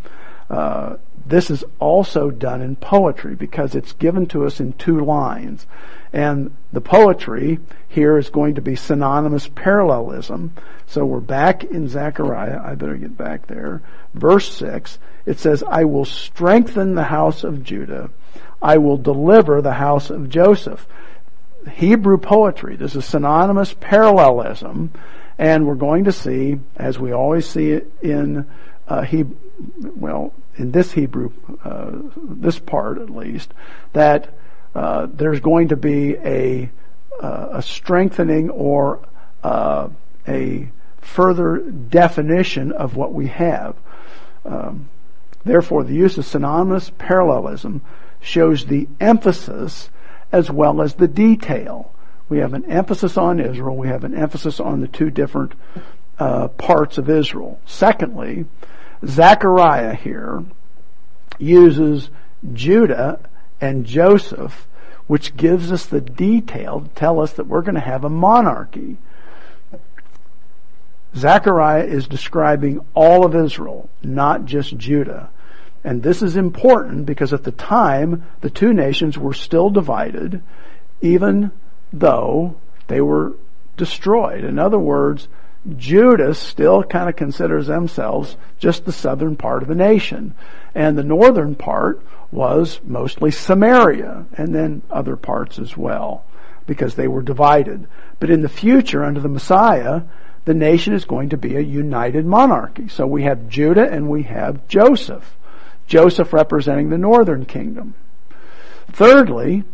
Uh, this is also done in poetry because it's given to us in two lines. And the poetry here is going to be synonymous parallelism. So we're back in Zechariah. I better get back there. Verse 6. It says, I will strengthen the house of Judah. I will deliver the house of Joseph. Hebrew poetry. This is synonymous parallelism. And we're going to see, as we always see it in uh, he, well, in this Hebrew, uh, this part at least, that uh, there's going to be a uh, a strengthening or uh, a further definition of what we have. Um, therefore, the use of synonymous parallelism shows the emphasis as well as the detail. We have an emphasis on Israel. We have an emphasis on the two different uh, parts of Israel. Secondly, Zechariah here uses Judah and Joseph, which gives us the detail to tell us that we're going to have a monarchy. Zechariah is describing all of Israel, not just Judah. And this is important because at the time, the two nations were still divided, even though they were destroyed. In other words, Judah still kind of considers themselves just the southern part of the nation. And the northern part was mostly Samaria and then other parts as well because they were divided. But in the future, under the Messiah, the nation is going to be a united monarchy. So we have Judah and we have Joseph. Joseph representing the northern kingdom. Thirdly,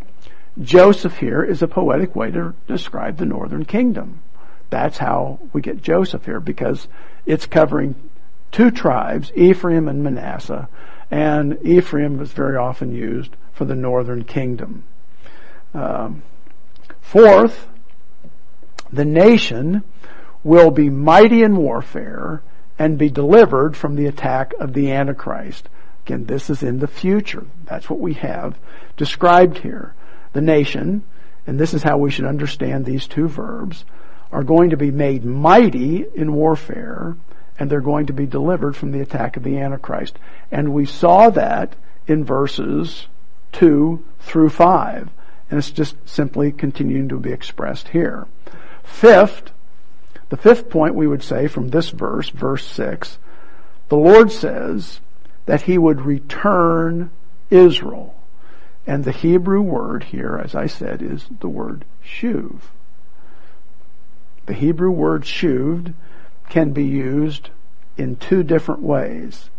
Joseph here is a poetic way to describe the northern kingdom. That's how we get Joseph here because it's covering two tribes, Ephraim and Manasseh, and Ephraim was very often used for the northern kingdom. Um, fourth, the nation will be mighty in warfare and be delivered from the attack of the Antichrist. Again, this is in the future. That's what we have described here. The nation, and this is how we should understand these two verbs, are going to be made mighty in warfare and they're going to be delivered from the attack of the Antichrist. And we saw that in verses 2 through 5. And it's just simply continuing to be expressed here. Fifth, the fifth point we would say from this verse, verse 6, the Lord says that He would return Israel. And the Hebrew word here, as I said, is the word shuv. The Hebrew word shuved can be used in two different ways.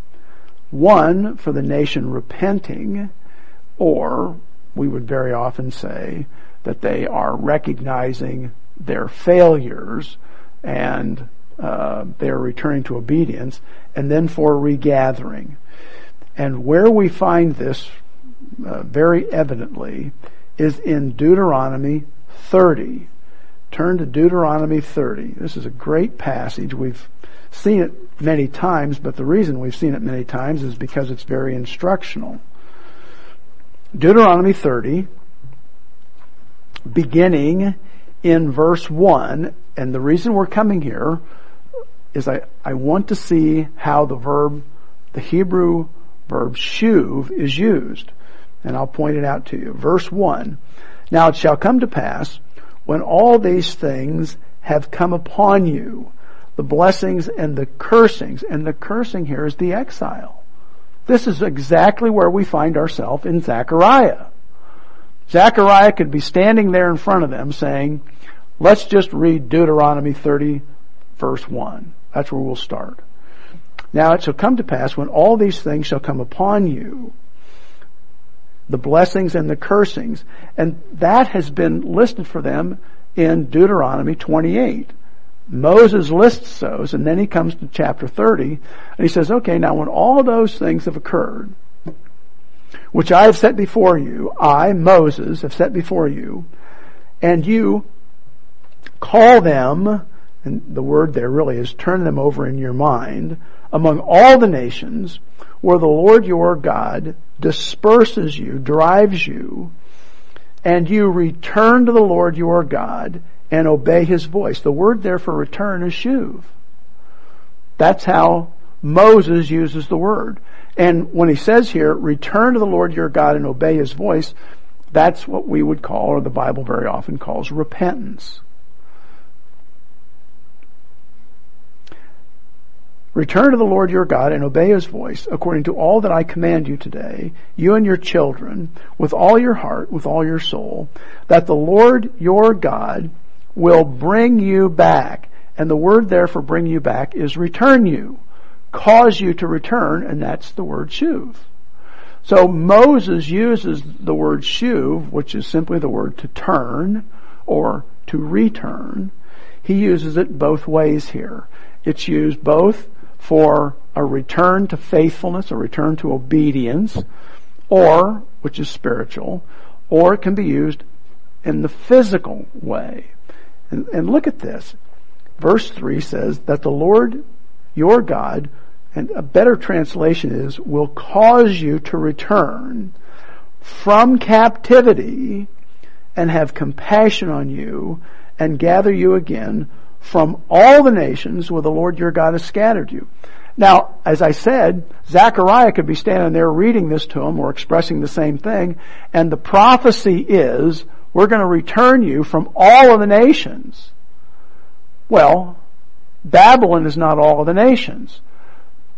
One, for the nation repenting, or we would very often say that they are recognizing their failures and uh, they are returning to obedience, and then for regathering. And where we find this uh, very evidently is in Deuteronomy 30. Turn to Deuteronomy 30. This is a great passage. We've seen it many times, but the reason we've seen it many times is because it's very instructional. Deuteronomy 30, beginning in verse 1, and the reason we're coming here is I, I want to see how the verb, the Hebrew verb shuv is used. And I'll point it out to you. Verse 1. Now it shall come to pass when all these things have come upon you, the blessings and the cursings, and the cursing here is the exile. This is exactly where we find ourselves in Zechariah. Zechariah could be standing there in front of them saying, let's just read Deuteronomy 30 verse 1. That's where we'll start. Now it shall come to pass when all these things shall come upon you, the blessings and the cursings. And that has been listed for them in Deuteronomy 28. Moses lists those, and then he comes to chapter 30, and he says, okay, now when all those things have occurred, which I have set before you, I, Moses, have set before you, and you call them, and the word there really is turn them over in your mind, among all the nations where the Lord your God disperses you, drives you, and you return to the Lord your God and obey his voice. The word there for return is shuv. That's how Moses uses the word. And when he says here, return to the Lord your God and obey his voice, that's what we would call, or the Bible very often calls, repentance. Return to the Lord your God and obey his voice according to all that I command you today, you and your children, with all your heart, with all your soul, that the Lord your God will bring you back. And the word there for bring you back is return you. Cause you to return, and that's the word shuv. So Moses uses the word shuv, which is simply the word to turn, or to return. He uses it both ways here. It's used both for a return to faithfulness, a return to obedience, or, which is spiritual, or it can be used in the physical way. And, and look at this. Verse 3 says that the Lord your God, and a better translation is, will cause you to return from captivity and have compassion on you and gather you again from all the nations where the Lord your God has scattered you. Now, as I said, Zechariah could be standing there reading this to him or expressing the same thing, and the prophecy is, we're going to return you from all of the nations. Well, Babylon is not all of the nations.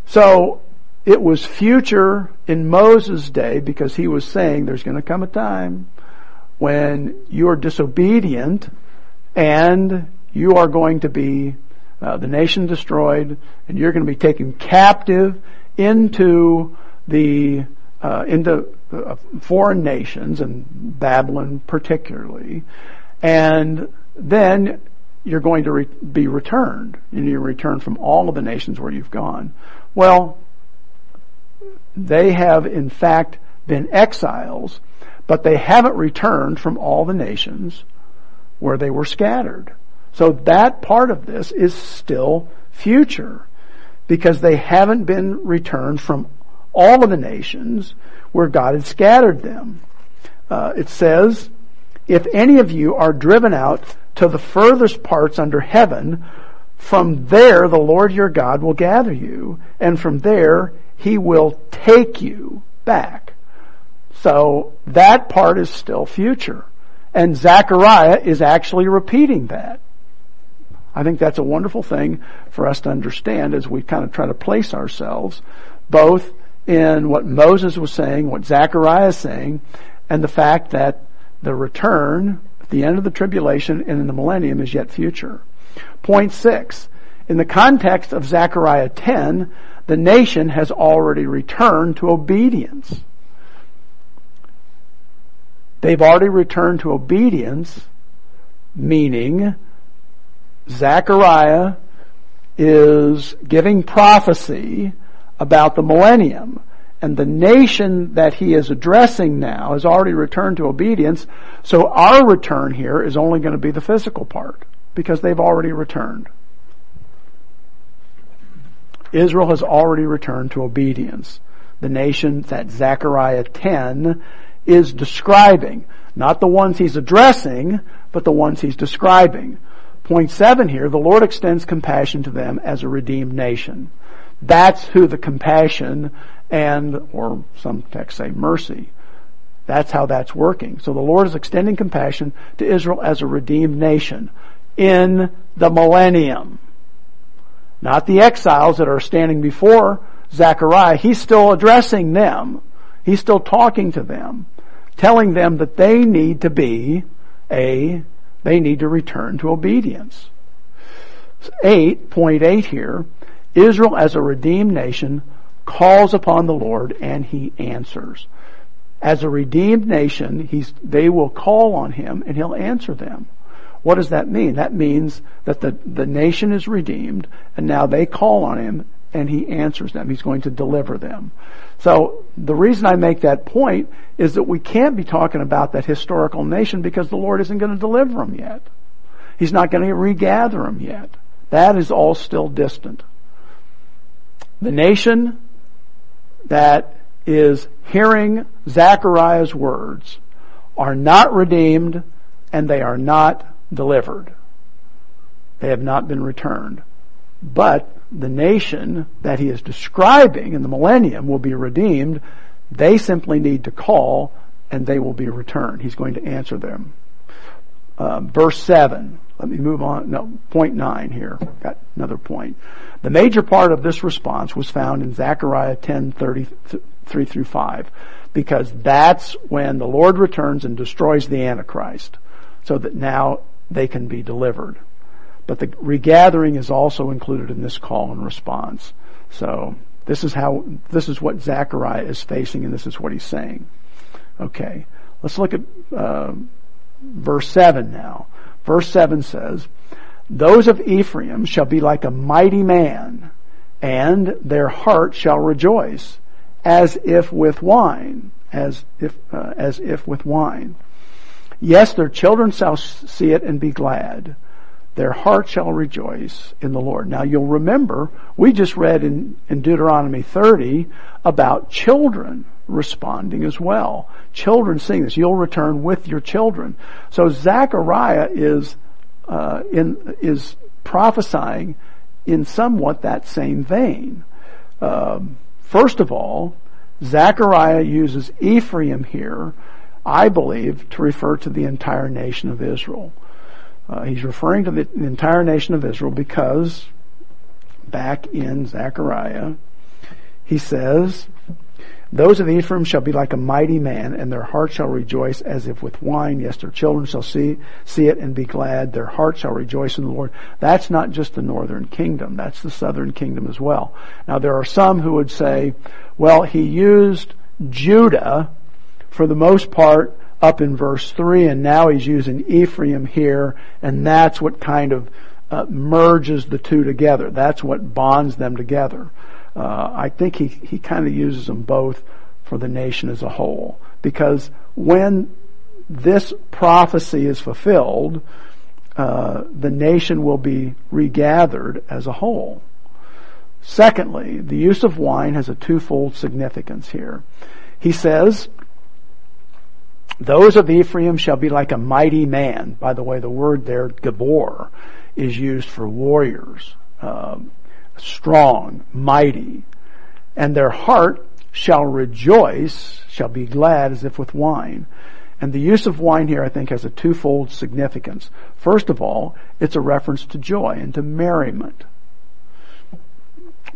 So, it was future in Moses' day because he was saying there's going to come a time when you are disobedient and you are going to be uh, the nation destroyed and you're going to be taken captive into the uh, into uh, foreign nations and Babylon particularly, and then you're going to re- be returned and you return from all of the nations where you've gone. Well, they have in fact been exiles, but they haven't returned from all the nations where they were scattered. So that part of this is still future because they haven't been returned from all of the nations where God had scattered them. Uh, it says, if any of you are driven out to the furthest parts under heaven, from there the Lord your God will gather you, and from there he will take you back. So that part is still future. And Zechariah is actually repeating that. I think that's a wonderful thing for us to understand as we kind of try to place ourselves both in what Moses was saying, what Zechariah is saying, and the fact that the return at the end of the tribulation and in the millennium is yet future. Point six. In the context of Zechariah 10, the nation has already returned to obedience. They've already returned to obedience, meaning Zechariah is giving prophecy about the millennium. And the nation that he is addressing now has already returned to obedience. So our return here is only going to be the physical part because they've already returned. Israel has already returned to obedience. The nation that Zechariah 10 is describing. Not the ones he's addressing, but the ones he's describing. Point seven here, the Lord extends compassion to them as a redeemed nation. That's who the compassion and, or some texts say mercy. That's how that's working. So the Lord is extending compassion to Israel as a redeemed nation in the millennium. Not the exiles that are standing before Zechariah. He's still addressing them. He's still talking to them, telling them that they need to be a they need to return to obedience. 8.8 here, Israel as a redeemed nation calls upon the Lord and he answers. As a redeemed nation, they will call on him and he'll answer them. What does that mean? That means that the, the nation is redeemed and now they call on him and he answers them. He's going to deliver them. So the reason I make that point is that we can't be talking about that historical nation because the Lord isn't going to deliver them yet. He's not going to regather them yet. That is all still distant. The nation that is hearing Zechariah's words are not redeemed and they are not delivered. They have not been returned. But the nation that he is describing in the millennium will be redeemed. They simply need to call and they will be returned. He's going to answer them. Uh, verse 7. Let me move on. No, point 9 here. Got another point. The major part of this response was found in Zechariah 10, 33 through 5. Because that's when the Lord returns and destroys the Antichrist. So that now they can be delivered. But the regathering is also included in this call and response. So this is how, this is what Zechariah is facing and this is what he's saying. Okay. Let's look at, uh, verse 7 now. Verse 7 says, Those of Ephraim shall be like a mighty man, and their heart shall rejoice, as if with wine, as if, uh, as if with wine. Yes, their children shall see it and be glad. Their heart shall rejoice in the Lord. Now you'll remember, we just read in, in Deuteronomy 30 about children responding as well. Children seeing this. You'll return with your children. So Zechariah is, uh, in, is prophesying in somewhat that same vein. Um, first of all, Zechariah uses Ephraim here, I believe, to refer to the entire nation of Israel. Uh, he's referring to the, the entire nation of Israel because back in Zechariah, he says, those of Ephraim shall be like a mighty man, and their heart shall rejoice as if with wine. Yes, their children shall see, see it and be glad. Their heart shall rejoice in the Lord. That's not just the northern kingdom. That's the southern kingdom as well. Now there are some who would say, well, he used Judah for the most part up in verse 3, and now he's using Ephraim here, and that's what kind of uh, merges the two together. That's what bonds them together uh, I think he, he kind of uses them both for the nation as a whole. Because when this prophecy is fulfilled, uh, the nation will be regathered as a whole. Secondly, the use of wine has a twofold significance here. He says, those of Ephraim shall be like a mighty man. By the way, the word there, gibbor, is used for warriors. Um, strong, mighty, and their heart shall rejoice, shall be glad as if with wine. And the use of wine here, I think, has a twofold significance. First of all, it's a reference to joy and to merriment.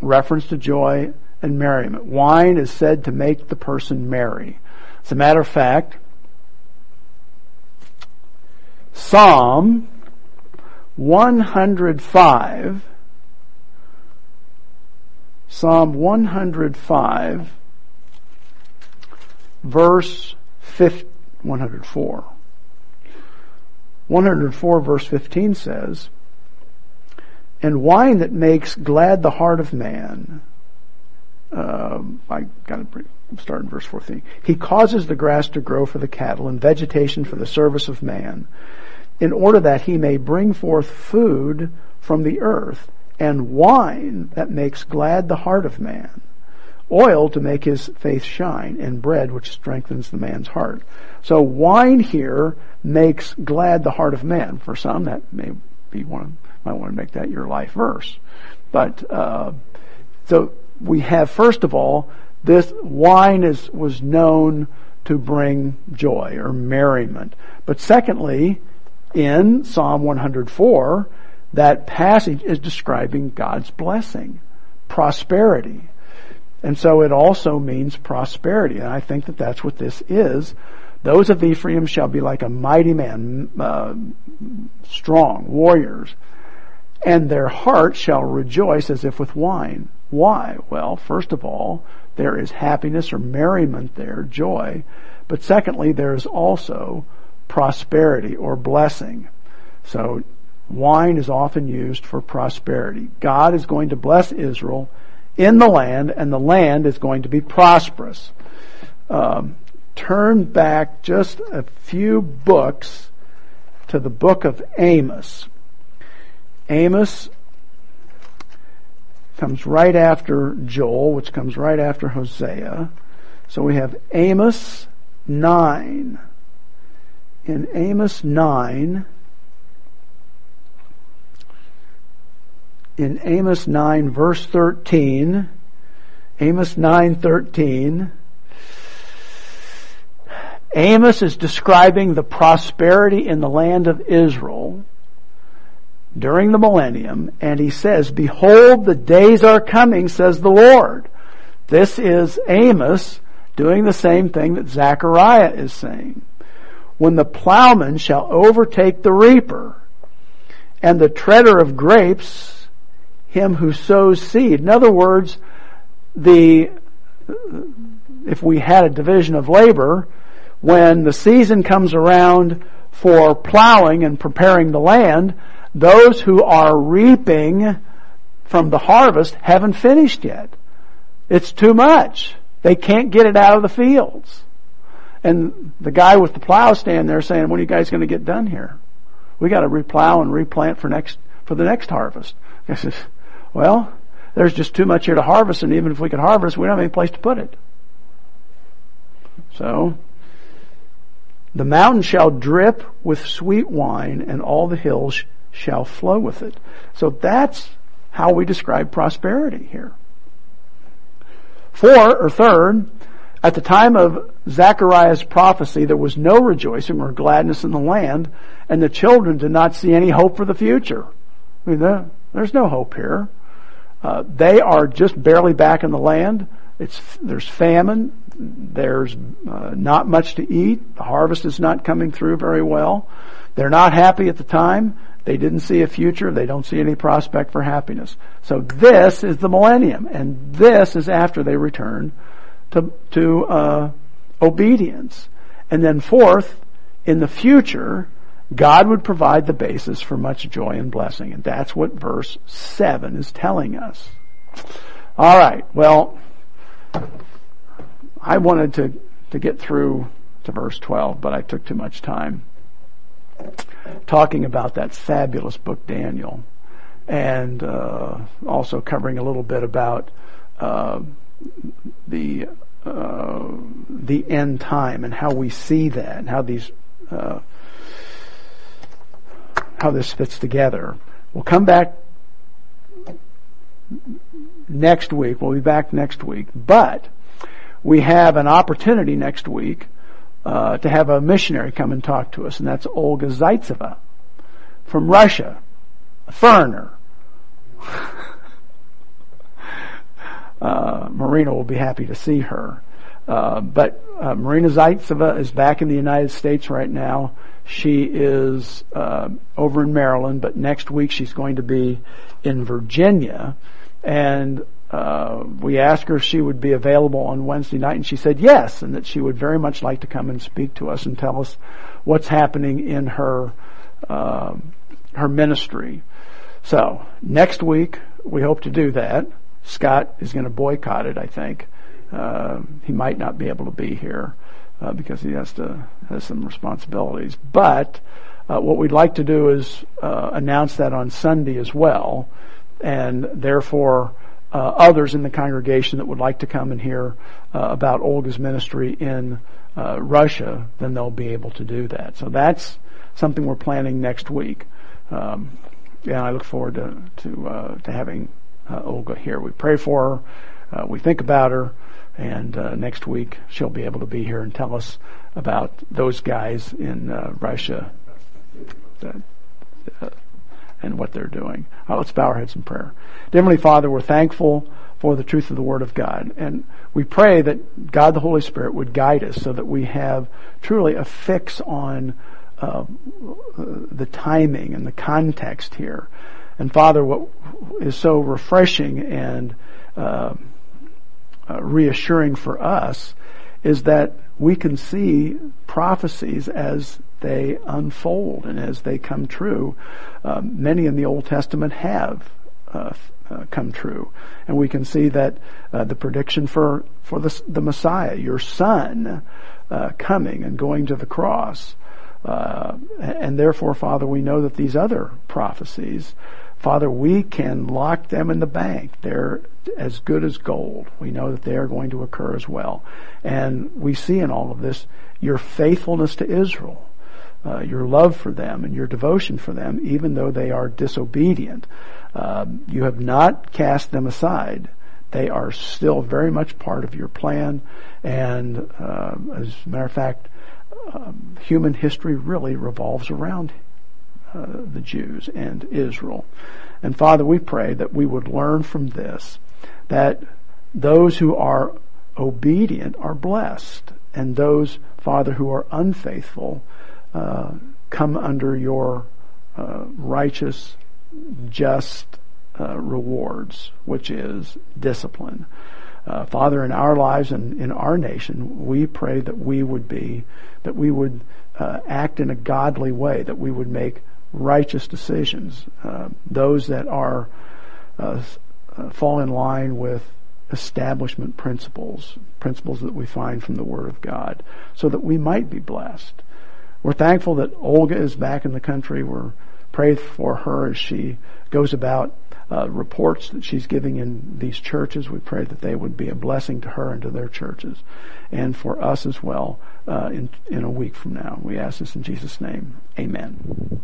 Reference to joy and merriment. Wine is said to make the person merry. As a matter of fact, Psalm 105 Psalm 105, verse 50, 104. 104 verse 15 says, And wine that makes glad the heart of man, um, I got to start in verse 14. He causes the grass to grow for the cattle and vegetation for the service of man, in order that he may bring forth food from the earth and wine that makes glad the heart of man, oil to make his face shine, and bread which strengthens the man's heart. So wine here makes glad the heart of man. For some, that may be one, might want to make that your life verse. But, uh, so we have first of all, this wine is, was known to bring joy or merriment. But secondly, in Psalm 104, that passage is describing God's blessing, prosperity. And so it also means prosperity. And I think that that's what this is. Those of Ephraim shall be like a mighty man, uh, strong, warriors, and their heart shall rejoice as if with wine. Why? Well, first of all, there is happiness or merriment there, joy. But secondly, there is also prosperity or blessing. So wine is often used for prosperity. God is going to bless Israel in the land, and the land is going to be prosperous. Um, turn back just a few books to the book of Amos. Amos comes right after Joel, which comes right after Hosea. So we have Amos 9. In Amos 9, in Amos 9 verse 13, Amos 9:13, Amos is describing the prosperity in the land of Israel during the millennium, and he says, Behold, the days are coming, says the Lord. This is Amos doing the same thing that Zechariah is saying. When the plowman shall overtake the reaper, and the treader of grapes him who sows seed. In other words, the, if we had a division of labor, when the season comes around for plowing and preparing the land, those who are reaping from the harvest haven't finished yet. It's too much. They can't get it out of the fields. And the guy with the plow stand there saying, when are you guys going to get done here? We got to replow and replant for next, for the next harvest. I says, well, there's just too much here to harvest and even if we could harvest, we don't have any place to put it. So, the mountain shall drip with sweet wine and all the hills shall flow with it. So that's how we describe prosperity here. Four, or third, at the time of Zechariah's prophecy, there was no rejoicing or gladness in the land, and the children did not see any hope for the future. I mean, there's no hope here. Uh, they are just barely back in the land. It's, there's famine. There's uh, not much to eat. The harvest is not coming through very well. They're not happy at the time. They didn't see a future. They don't see any prospect for happiness. So this is the millennium, and this is after they return to to uh, obedience. And then fourth, in the future, God would provide the basis for much joy and blessing, and that's what verse seven is telling us. All right. Well, I wanted to to get through to verse twelve, but I took too much time talking about that fabulous book Daniel, and uh, also covering a little bit about uh, the uh, the end time and how we see that and how these uh, how this fits together. We'll come back next week. We'll be back next week, but we have an opportunity next week uh, to have a missionary come and talk to us, and that's Olga Zaitseva from Russia, a foreigner. uh, Marina will be happy to see her. Uh, but uh, Marina Zaitseva is back in the United States right now. She is uh, over in Maryland, but next week she's going to be in Virginia. And uh, we asked her if she would be available on Wednesday night, and she said yes, and that she would very much like to come and speak to us and tell us what's happening in her uh, her ministry. So next week we hope to do that. Scott is going to boycott it. I think uh, he might not be able to be here uh, because he has to has some responsibilities. But uh, what we'd like to do is uh, announce that on Sunday as well, and therefore uh, others in the congregation that would like to come and hear uh, about Olga's ministry in uh, Russia, then they'll be able to do that. So that's something we're planning next week. Um, and I look forward to to, uh, to having Uh, Olga here. We pray for her, uh, we think about her, and uh, next week she'll be able to be here and tell us about those guys in uh, Russia. That, and what they're doing. Right, let's bow our heads in prayer. Heavenly Father, we're thankful for the truth of the Word of God. And we pray that God the Holy Spirit would guide us so that we have truly a fix on uh, the timing and the context here. And Father, what is so refreshing and uh, uh, reassuring for us is that we can see prophecies as they unfold and as they come true. Uh, many in the Old Testament have uh, uh, come true, and we can see that uh, the prediction for for the, the Messiah, your Son, coming and going to the cross, uh, and therefore, Father, we know that these other prophecies. Father, we can lock them in the bank. They're as good as gold. We know that they are going to occur as well. And we see in all of this your faithfulness to Israel uh, your love for them and your devotion for them, even though they are disobedient. Uh, you have not cast them aside. They are still very much part of your plan, and uh, as a matter of fact, um, human history really revolves around uh, the Jews and Israel. And Father, we pray that we would learn from this that those who are obedient are blessed, and those, Father, who are unfaithful uh, come under your uh, righteous, just uh, rewards, which is discipline. Uh, Father, in our lives and in our nation, we pray that we would be, that we would act in a godly way, that we would make righteous decisions, uh, those that are uh, fall in line with establishment principles, principles that we find from the Word of God, so that we might be blessed. We're thankful that Olga is back in the country. We're prayed for her as she goes about uh, reports that she's giving in these churches. We pray that they would be a blessing to her and to their churches, and for us as well uh, in in a week from now. We ask this in Jesus' name. Amen.